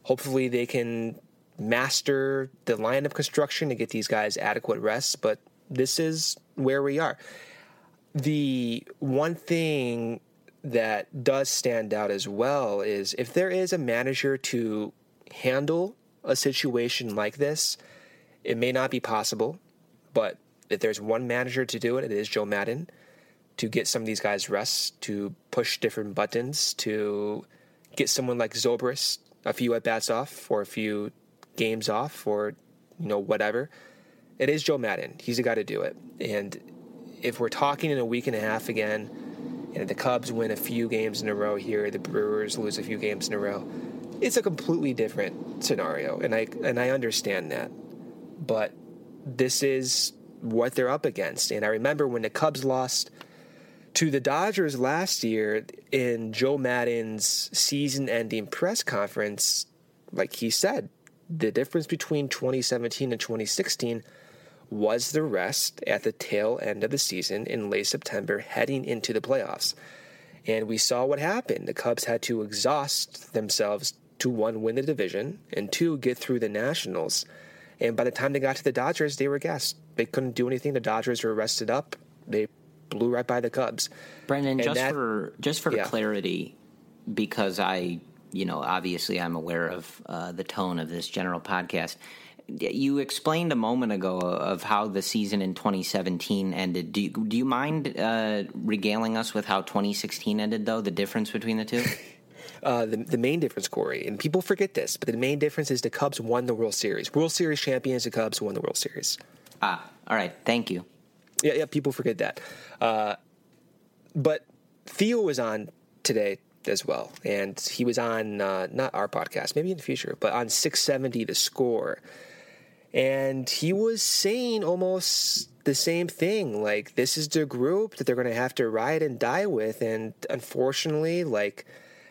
hopefully they can master the line of construction to get these guys adequate rest, but this is where we are. The one thing that does stand out as well is if there is a manager to handle a situation like this, it may not be possible, but if there's one manager to do it, it is Joe Maddon to get some of these guys rest, to push different buttons, to get someone like Zobrist a few at bats off or a few games off or you know whatever. It is Joe Maddon. He's the guy to do it. And if we're talking in a week and a half again, and the Cubs win a few games in a row here, the Brewers lose a few games in a row, it's a completely different scenario. And I and I understand that. But this is what they're up against. And I remember when the Cubs lost to the Dodgers last year in Joe Maddon's season ending press conference, like he said, the difference between 2017 and 2016 was the rest at the tail end of the season in late September heading into the playoffs. And we saw what happened. The Cubs had to exhaust themselves to one, win the division, and two, get through the Nationals. And by the time they got to the Dodgers, they were gassed. They couldn't do anything. The Dodgers were rested up. They blew right by the Cubs. Brendan, and just that, for just for yeah. clarity, because I, you know, obviously I'm aware of uh, the tone of this general podcast. You explained a moment ago of how the season in 2017 ended. Do you, do you mind uh, regaling us with how 2016 ended, though? The difference between the two. Uh, the, the main difference, Corey, and people forget this, but the main difference is the Cubs won the World Series. World Series champions, the Cubs won the World Series. Ah, all right. Thank you. Yeah, yeah. People forget that. Uh, but Theo was on today as well, and he was on uh, not our podcast, maybe in the future, but on 670 The Score, and he was saying almost the same thing. Like this is the group that they're going to have to ride and die with, and unfortunately, like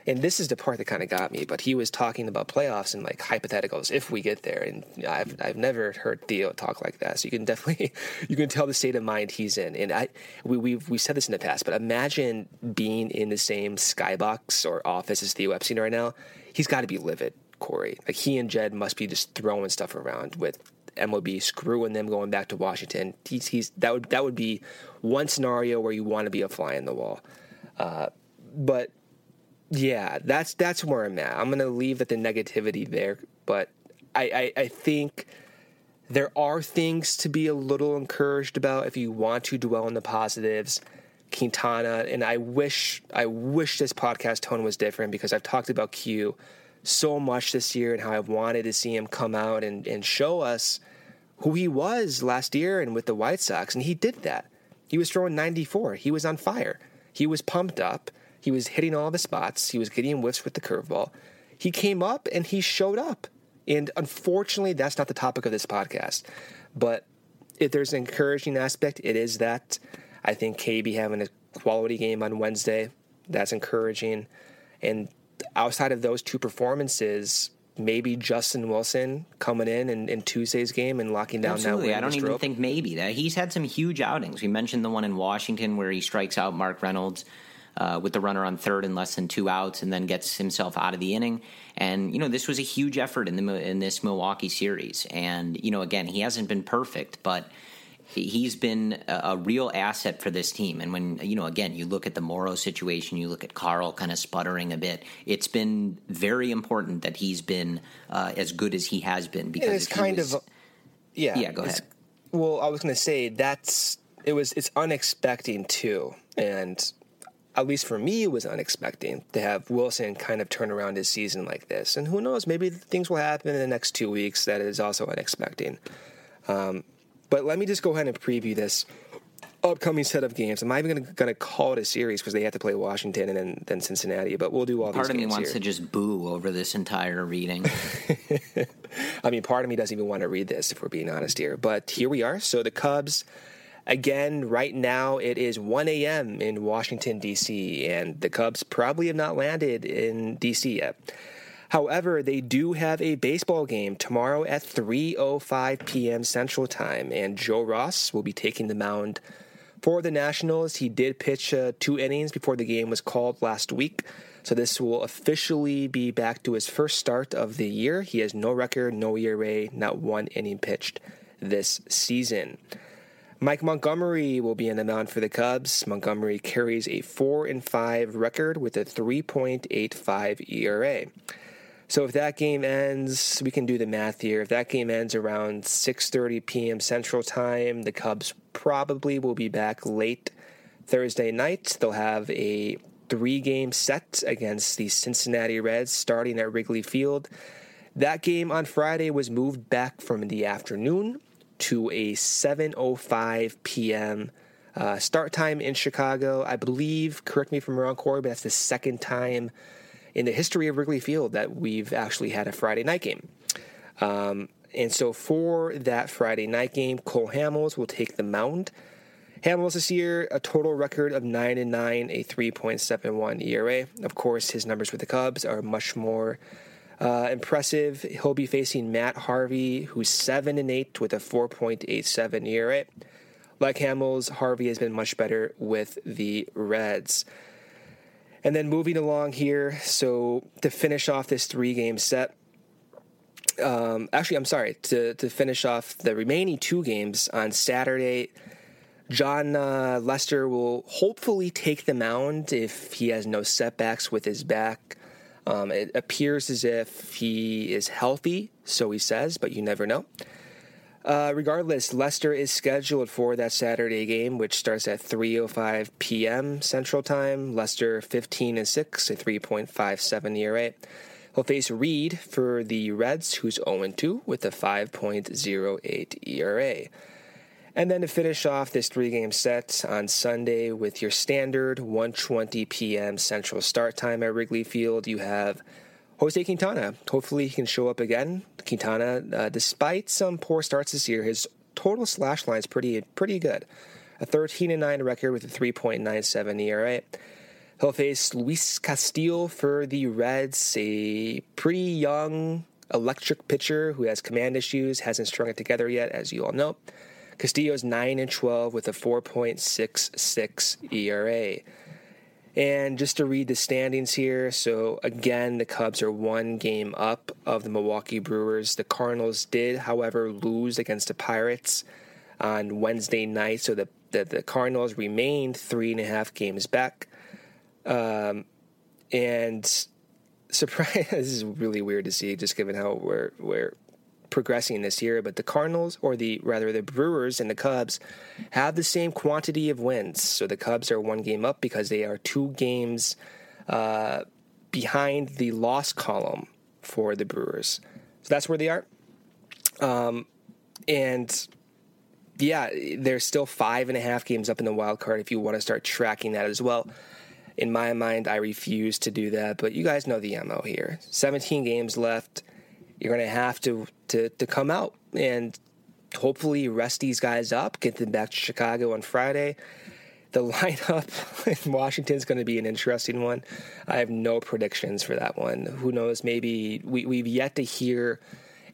and this is the part that kind of got me. But he was talking about playoffs and like hypotheticals if we get there, and I've I've never heard Theo talk like that. So you can definitely you can tell the state of mind he's in. And I we we we said this in the past, but imagine being in the same skybox or office as Theo Epstein right now. He's got to be livid, Corey. Like he and Jed must be just throwing stuff around with MLB screwing them going back to Washington. He's, he's that would that would be one scenario where you want to be a fly in the wall. Uh, but yeah, that's that's where I'm at. I'm gonna leave that the negativity there, but I, I, I think there are things to be a little encouraged about if you want to dwell on the positives. Quintana, and I wish I wish this podcast tone was different because I've talked about Q so much this year and how I've wanted to see him come out and, and show us who he was last year and with the White Sox, and he did that. He was throwing 94. He was on fire. He was pumped up. He was hitting all the spots. He was getting whiffs with the curveball. He came up and he showed up. And unfortunately, that's not the topic of this podcast. But if there's an encouraging aspect, it is that. I think KB having a quality game on Wednesday, that's encouraging. And outside of those two performances, maybe Justin Wilson coming in, in in, Tuesday's game and locking down Absolutely. that. I don't even think maybe that he's had some huge outings. We mentioned the one in Washington where he strikes out Mark Reynolds uh, with the runner on third and less than two outs, and then gets himself out of the inning. And you know, this was a huge effort in the in this Milwaukee series. And you know, again, he hasn't been perfect, but he's been a, real asset for this team. And when you know, again, you look at the Morrow situation, you look at Carl kind of sputtering a bit. It's been very important that he's been uh, as good as he has been because it's kind was, of yeah, yeah. Go ahead. Well, I was going to say that's it was it's unexpected too, and at least for me, it was unexpected to have Wilson kind of turn around his season like this. And who knows, maybe things will happen in the next two weeks that is also unexpected. Um, but let me just go ahead and preview this upcoming set of games. I'm not even going to call it a series because they have to play Washington and then, then Cincinnati, but we'll do all part these Part of me wants here. to just boo over this entire reading. I mean, part of me doesn't even want to read this if we're being honest here. But here we are. So the Cubs Again, right now it is 1 a.m. in Washington, D.C., and the Cubs probably have not landed in D.C. yet. However, they do have a baseball game tomorrow at 3:05 p.m. Central Time, and Joe Ross will be taking the mound for the Nationals. He did pitch uh, two innings before the game was called last week, so this will officially be back to his first start of the year. He has no record, no ERA, not one inning pitched this season. Mike Montgomery will be in the mound for the Cubs. Montgomery carries a 4 and 5 record with a 3.85 ERA. So if that game ends, we can do the math here. If that game ends around 6:30 p.m. Central Time, the Cubs probably will be back late Thursday night. They'll have a three-game set against the Cincinnati Reds starting at Wrigley Field. That game on Friday was moved back from the afternoon to a 7:05 p.m. Uh, start time in Chicago. I believe, correct me if I'm wrong, Corey, but that's the second time in the history of Wrigley Field that we've actually had a Friday night game. Um, And so for that Friday night game, Cole Hamels will take the mound. Hamels this year, a total record of 9 and 9, a 3.71 ERA. Of course, his numbers with the Cubs are much more uh, impressive. He'll be facing Matt Harvey, who's 7 and 8 with a 4.87 ERA. Like Hamels, Harvey has been much better with the Reds. And then moving along here, so to finish off this three game set, um, actually, I'm sorry, to, to finish off the remaining two games on Saturday, Jon uh, Lester will hopefully take the mound if he has no setbacks with his back. Um, it appears as if he is healthy, so he says, but you never know. Uh, regardless, Lester is scheduled for that Saturday game, which starts at 3:05 p.m. Central Time. Lester 15 and 6, a 3.57 ERA. He'll face Reed for the Reds, who's 0 2 with a 5.08 ERA. And then to finish off this three-game set on Sunday with your standard 1:20 p.m. Central start time at Wrigley Field, you have Jose Quintana. Hopefully, he can show up again. Quintana, uh, despite some poor starts this year, his total slash line is pretty pretty good. A 13 and 9 record with a 3.97 ERA. He'll face Luis Castillo for the Reds, a pretty young electric pitcher who has command issues, hasn't strung it together yet, as you all know. Castillo's 9 and 12 with a 4.66 ERA. And just to read the standings here, so again, the Cubs are one game up of the Milwaukee Brewers. The Cardinals did, however, lose against the Pirates on Wednesday night, so the, the, the Cardinals remained three and a half games back. Um, and surprise, this is really weird to see, just given how we're, we're progressing this year, but the Cardinals, or the rather the Brewers and the Cubs, have the same quantity of wins. So the Cubs are one game up because they are two games uh, behind the loss column for the Brewers. So that's where they are. Um, and yeah, they're still five and a half games up in the wild card if you want to start tracking that as well. In my mind, I refuse to do that, but you guys know the MO here. 17 games left you're going to have to, to to come out and hopefully rest these guys up, get them back to Chicago on Friday. The lineup in Washington is going to be an interesting one. I have no predictions for that one. Who knows? Maybe we, we've yet to hear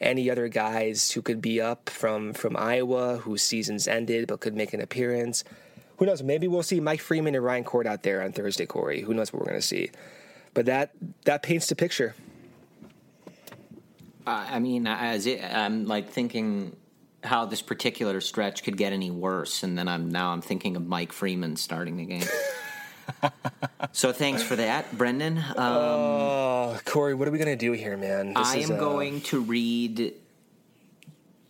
any other guys who could be up from from Iowa whose seasons ended but could make an appearance. Who knows? Maybe we'll see Mike Freeman and Ryan Court out there on Thursday, Corey. Who knows what we're going to see? But that that paints the picture. Uh, I mean, as it, I'm like thinking how this particular stretch could get any worse, and then I'm now I'm thinking of Mike Freeman starting the game. so thanks for that, Brendan. Um, oh, Corey, what are we gonna do here, man? This I am uh... going to read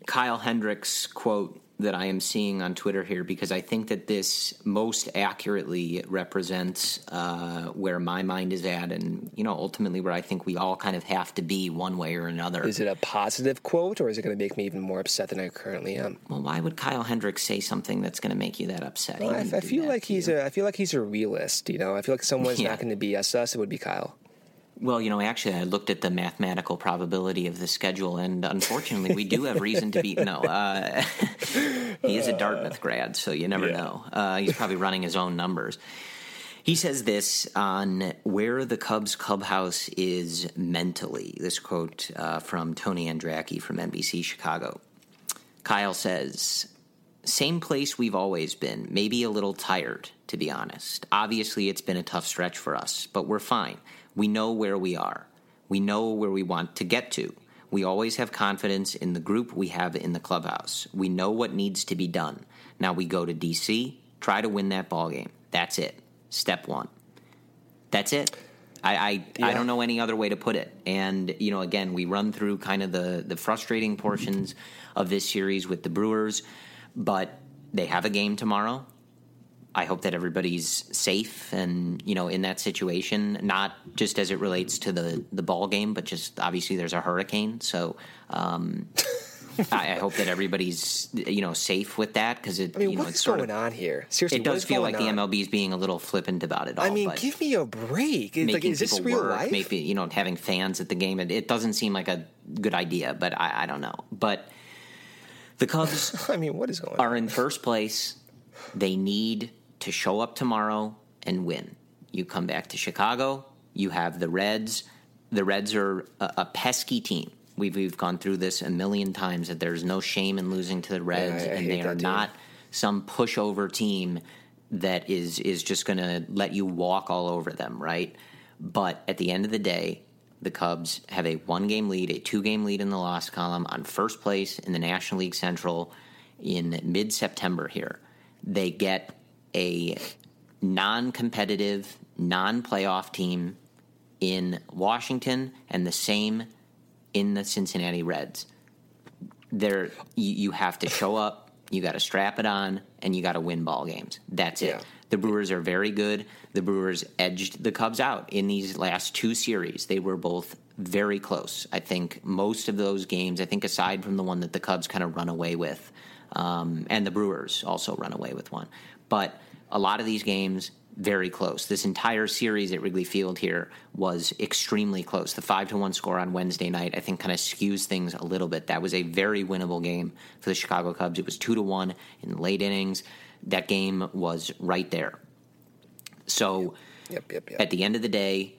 Kyle Hendricks' quote that I am seeing on Twitter here because I think that this most accurately represents uh, where my mind is at, and you know, ultimately where I think we all kind of have to be one way or another. Is it a positive quote, or is it going to make me even more upset than I currently am? Well, why would Kyle Hendricks say something that's going to make you that upset? Well, I, I feel like he's you. a. I feel like he's a realist. You know, I feel like someone's yeah. not going to BS us. It would be Kyle. Well, you know, actually, I looked at the mathematical probability of the schedule, and unfortunately, we do have reason to be. No, uh, he is a Dartmouth grad, so you never yeah. know. Uh, he's probably running his own numbers. He says this on where the Cubs clubhouse is mentally. This quote uh, from Tony Andracki from NBC Chicago. Kyle says, Same place we've always been, maybe a little tired, to be honest. Obviously, it's been a tough stretch for us, but we're fine. We know where we are. We know where we want to get to. We always have confidence in the group we have in the clubhouse. We know what needs to be done. Now we go to DC, try to win that ball game. That's it. Step one. That's it. I I, yeah. I, don't know any other way to put it. And you know, again, we run through kind of the the frustrating portions of this series with the Brewers, but they have a game tomorrow. I hope that everybody's safe and you know in that situation, not just as it relates to the the ball game, but just obviously there's a hurricane. So, um, I, I hope that everybody's you know safe with that because it. I mean, you know, what's it's sort going of, on here? Seriously, It does feel like the? MLB is being a little flippant about it all. I mean, give me a break. It's making like, is this people real work, life? maybe you know having fans at the game. It, it doesn't seem like a good idea, but I, I don't know. But the Cubs I mean, what is going on? are in first place. They need to show up tomorrow and win. You come back to Chicago. You have the Reds. The Reds are a, a pesky team. We've we've gone through this a million times that there's no shame in losing to the Reds, I and they are team. not some pushover team that is is just going to let you walk all over them, right? But at the end of the day, the Cubs have a one game lead, a two game lead in the loss column on first place in the National League Central in mid September here. They get a non competitive, non playoff team in Washington and the same in the Cincinnati Reds. There you, you have to show up, you got to strap it on, and you got to win ball games. That's it. Yeah. The Brewers are very good. The Brewers edged the Cubs out in these last two series. They were both very close. I think most of those games, I think aside from the one that the Cubs kind of run away with, um, and the Brewers also run away with one. But a lot of these games, very close. This entire series at Wrigley Field here was extremely close. The five to one score on Wednesday night, I think, kind of skews things a little bit. That was a very winnable game for the Chicago Cubs. It was two to one in late innings. That game was right there. So Yep, yep, yep. at the end of the day,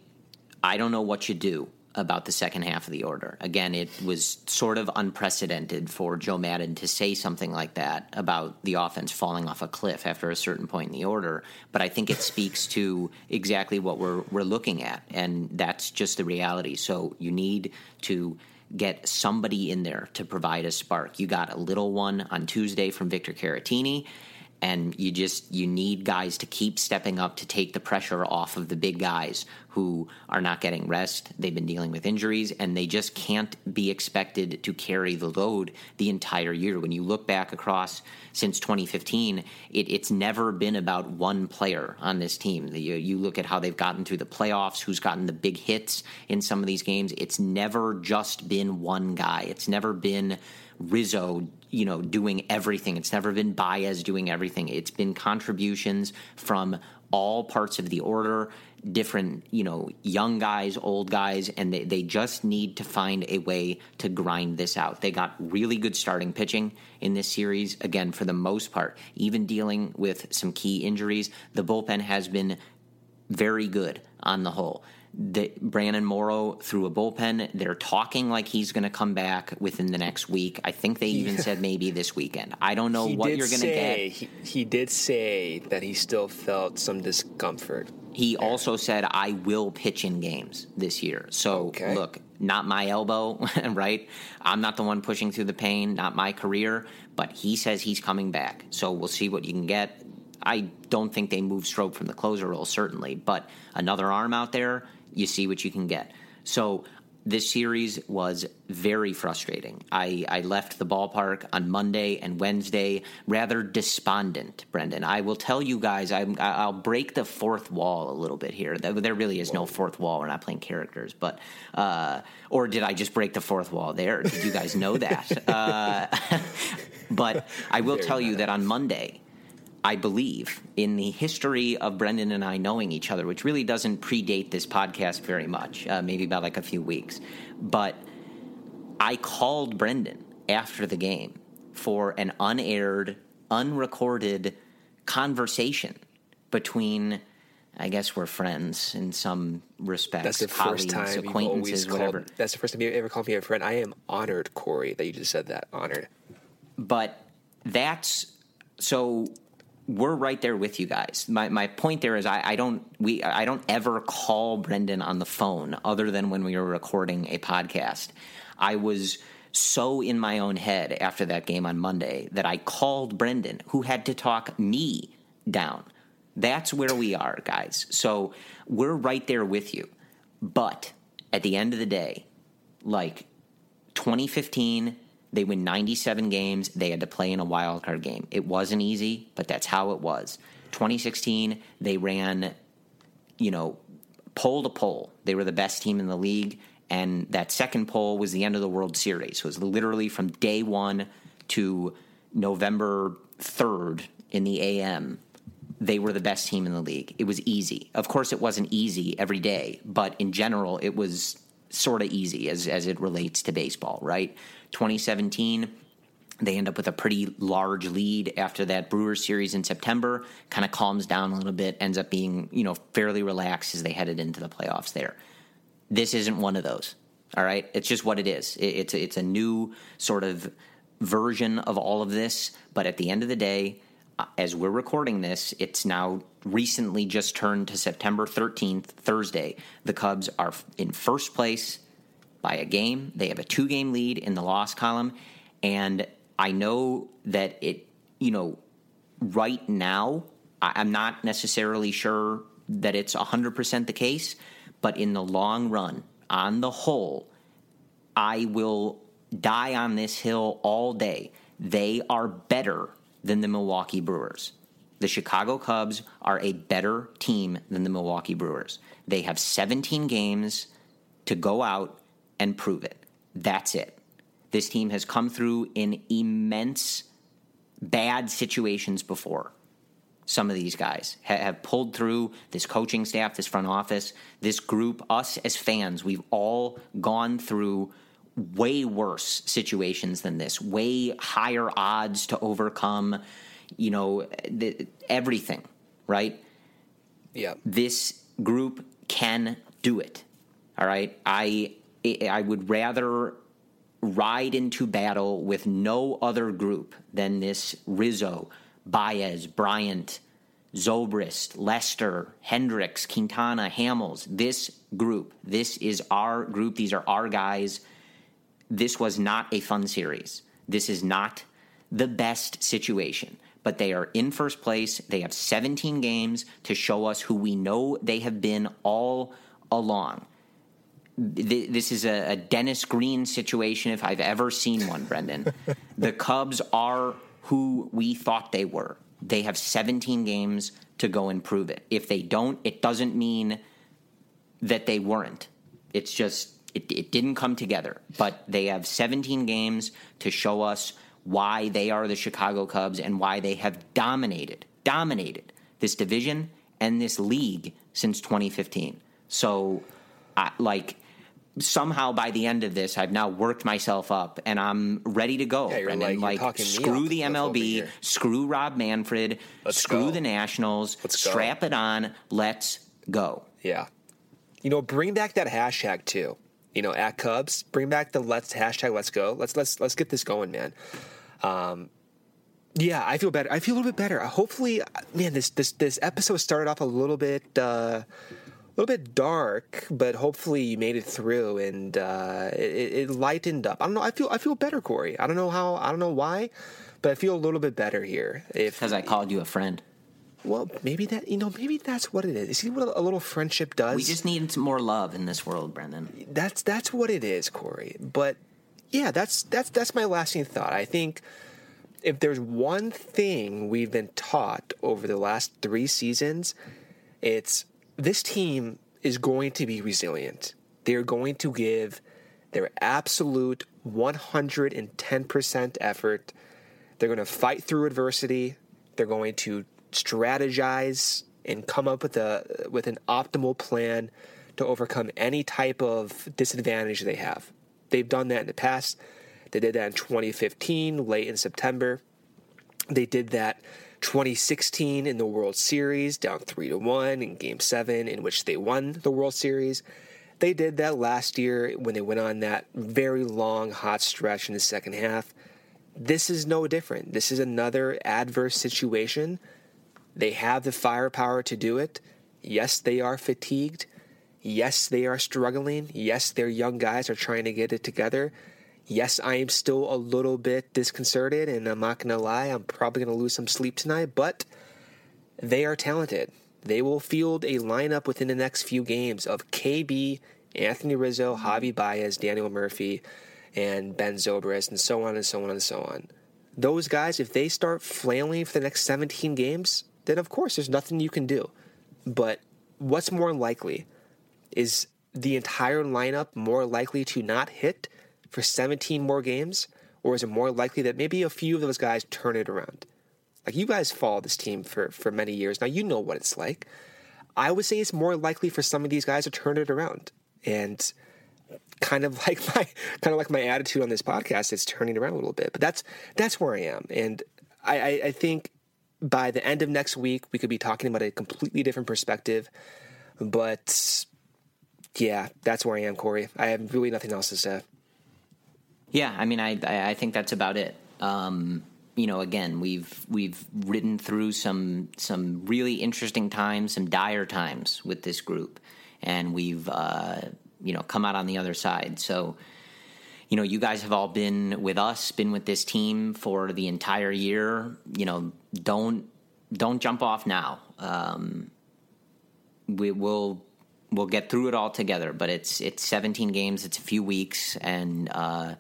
I don't know what you do about the second half of the order. Again, it was sort of unprecedented for Joe Maddon to say something like that about the offense falling off a cliff after a certain point in the order. But I think it speaks to exactly what we're we're looking at, and that's just the reality. So you need to get somebody in there to provide a spark. You got a little one on Tuesday from Victor Caratini and you just you need guys to keep stepping up to take the pressure off of the big guys who are not getting rest they've been dealing with injuries and they just can't be expected to carry the load the entire year. When you look back across since 2015 it, it's never been about one player on this team. You, you look at how they've gotten through the playoffs who's gotten the big hits in some of these games. It's never just been one guy. It's never been Rizzo, you know, doing everything. It's never been Baez doing everything. It's been contributions from all parts of the order, different, you know, young guys, old guys, and they, they just need to find a way to grind this out. They got really good starting pitching in this series, again, for the most part, even dealing with some key injuries. The bullpen has been very good on the whole. The, Brandon Morrow threw a bullpen. They're talking like he's going to come back within the next week. I think they even said maybe this weekend. I don't know he what you're going to get. He, he did say that he still felt some discomfort. He also said, I will pitch in games this year. So, Okay. look, not my elbow, right? I'm not the one pushing through the pain, not my career, but he says he's coming back. So, we'll see what you can get. I don't think they move Strop from the closer role, certainly, but another arm out there, you see what you can get. So, this series was very frustrating. I, I left the ballpark on Monday and Wednesday rather despondent, Brendan. I will tell you guys, I'm, I'll break the fourth wall a little bit here. There there really is no fourth wall. We're not playing characters, but uh, or did I just break the fourth wall there? Did you guys know that? uh, but I will tell you that on Monday, I believe, in the history of Brendan and I knowing each other, which really doesn't predate this podcast very much, uh, maybe about like a few weeks, but I called Brendan after the game for an unaired, unrecorded conversation between. I guess we're friends in some respects. That's the first time you've acquaintances, whatever. called. That's the first time you ever called me a friend. I am honored, Corey, that you just said that. Honored. but that's so we're right there with you guys. My my point there is I, I don't we I don't ever call Brendan on the phone other than when we were recording a podcast. I was so in my own head after that game on Monday that I called Brendan, who had to talk me down. That's where we are, guys. So we're right there with you. But at the end of the day, like 2015, they win 97 games. They had to play in a wild card game. It wasn't easy, but that's how it was. 2016, they ran, you know, pole to pole. They were the best team in the league, And that second poll was the end of the World Series. It was literally from day one to November 3rd in the AM. They were the best team in the league. It was easy. Of course, it wasn't easy every day, but in general, it was sort of easy as, as it relates to baseball, right? 2017, they end up with a pretty large lead after that Brewers series in September, kind of calms down a little bit, ends up being, you know, fairly relaxed as they headed into the playoffs there. This isn't one of those. All right? It's just what it is. It's it's a new sort of version of all of this, but at the end of the day, uh, as we're recording this, it's now recently just turned to September 13th, Thursday. The Cubs are in first place by a game. They have a two game lead in the loss column. And I know that it, you know, right now, I'm not necessarily sure that it's 100% the case, but in the long run, on the whole, I will die on this hill all day. They are better than the Milwaukee Brewers. The Chicago Cubs are a better team than the Milwaukee Brewers. They have 17 games to go out and prove it. That's it. This team has come through in immense bad situations before. Some of these guys have pulled through this coaching staff, this front office, this group, us as fans. We've all gone through way worse situations than this, way higher odds to overcome, you know, the, everything, right? Yeah. This group can do it. All right. I I would rather ride into battle with no other group than this Rizzo, Baez, Bryant, Zobrist, Lester, Hendricks, Quintana, Hamels. This group, this is our group. These are our guys this was not a fun series. This is not the best situation, but they are in first place. They have 17 games to show us who we know they have been all along. This is a, Dennis Green situation if I've ever seen one, Brendan. the Cubs are who we thought they were. They have 17 games to go and prove it. If they don't, it doesn't mean that they weren't. It's just it, it didn't come together, but they have 17 games to show us why they are the Chicago Cubs and why they have dominated, dominated this division and this league since 2015. So, I, like, somehow by the end of this, I've now worked myself up and I'm ready to go. Yeah, Brendan. like, like screw the MLB, screw Rob Manfred, Let's screw go. the Nationals, Let's go. strap it on, let's go. Yeah. You know, bring back that hashtag too. You know, at Cubs, bring back the let's hashtag let's go. Let's let's let's get this going, man. Um yeah, I feel better. I feel a little bit better. Hopefully, man, this this this episode started off a little bit uh little bit dark, but hopefully you made it through and uh, it, it lightened up. I don't know. I feel I feel better, Corey. I don't know how. I don't know why, but I feel a little bit better here. If Because I called you a friend. well, maybe that you know, maybe that's what it is. You see what a little friendship does. We just need some more love in this world, Brendan. that's that's what it is, Corey. But yeah, that's that's that's my lasting thought. I think if there's one thing we've been taught over the last three seasons, it's this team is going to be resilient. They're going to give their absolute 110% effort. They're going to fight through adversity. They're going to strategize and come up with a with an optimal plan to overcome any type of disadvantage they have. They've done that in the past. They did that in 2015, late in September. They did that 2016 in the World Series, down three to one in Game Seven, in which they won the World Series. They did that last year when they went on that very long hot stretch in the second half. This is no different. This is another adverse situation. They have the firepower to do it. Yes, they are fatigued. Yes, they are struggling. Yes, their young guys are trying to get it together. Yes, I am still a little bit disconcerted, and I'm not going to lie, I'm probably going to lose some sleep tonight, but they are talented. They will field a lineup within the next few games of KB, Anthony Rizzo, Javi Baez, Daniel Murphy, and Ben Zobrist, and so on and so on and so on. Those guys, if they start flailing for the next 17 games, then of course there's nothing you can do. But what's more likely is the entire lineup more likely to not hit for 17 more games? Or is it more likely that maybe a few of those guys turn it around? Like you guys follow this team for, for many years. Now you know what it's like. I would say it's more likely for some of these guys to turn it around. And kind of like my kind of like my attitude on this podcast is turning around a little bit. But that's that's where I am. And I, I, I think by the end of next week we could be talking about a completely different perspective. But yeah, that's where I am, Corey. I have really nothing else to say. Yeah, I mean, I I think that's about it. Um, you know, again, we've we've ridden through some some really interesting times, some dire times with this group, and we've uh, you know come out on the other side. So, you know, you guys have all been with us, been with this team for the entire year. You know, don't don't jump off now. Um, we will we'll get through it all together. But it's it's 17 games, it's a few weeks, and uh,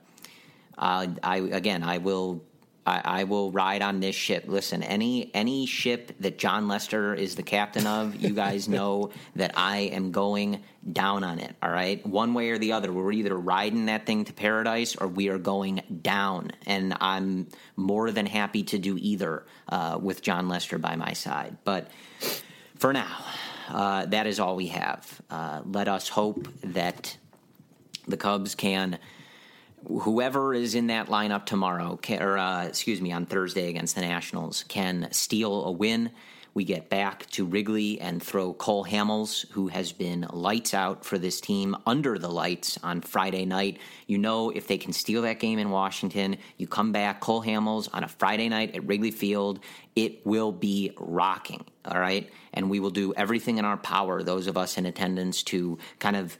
uh, I again, I will. I, I will ride on this ship. Listen, any any ship that Jon Lester is the captain of, you guys know that I am going down on it. All right, one way or the other, we're either riding that thing to paradise or we are going down. And I'm more than happy to do either uh, with Jon Lester by my side. But for now, uh, that is all we have. Uh, let us hope that the Cubs can whoever is in that lineup tomorrow, can, or uh, excuse me, on Thursday against the Nationals, can steal a win. We get back to Wrigley and throw Cole Hamels, who has been lights out for this team under the lights on Friday night. You know, if they can steal that game in Washington, you come back, Cole Hamels on a Friday night at Wrigley Field, it will be rocking, all right? And we will do everything in our power, those of us in attendance, to kind of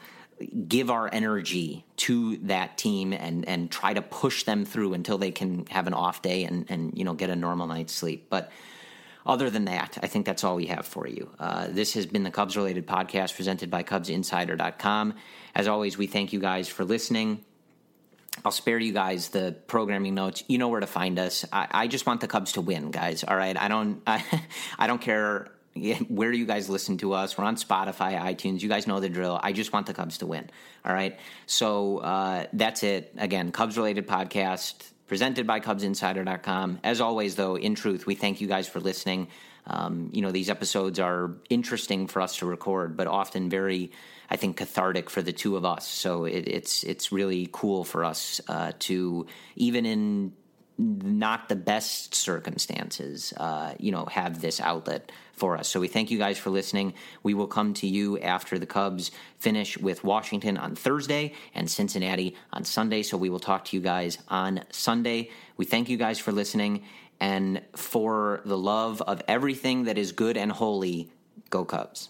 give our energy to that team and and try to push them through until they can have an off day and and you know get a normal night's sleep. But other than that, I think that's all we have for you. Uh, this has been the Cubs related podcast presented by CubsInsider.com. As always, we thank you guys for listening. I'll spare you guys the programming notes. You know where to find us. I, I just want the Cubs to win, guys. All right. I don't. I, I don't care where you guys listen to us. We're on Spotify, iTunes. You guys know the drill. I just want the Cubs to win. All right. So uh, that's it. Again, Cubs related podcast presented by CubsInsider.com. As always, though, in truth, we thank you guys for listening. Um, you know, these episodes are interesting for us to record, but often very, I think, cathartic for the two of us. So it, it's it's really cool for us uh, to even in not the best circumstances, uh, you know, have this outlet for us. So we thank you guys for listening. We will come to you after the Cubs finish with Washington on Thursday and Cincinnati on Sunday. So we will talk to you guys on Sunday. We thank you guys for listening. And for the love of everything that is good and holy, go Cubs.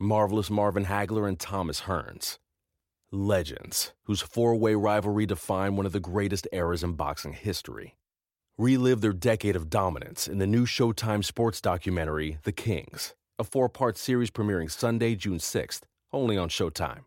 Marvelous Marvin Hagler, and Thomas Hearns. Legends, whose four way rivalry defined one of the greatest eras in boxing history. Relive their decade of dominance in the new Showtime sports documentary, The Kings, a four part series premiering Sunday, June 6th, only on Showtime.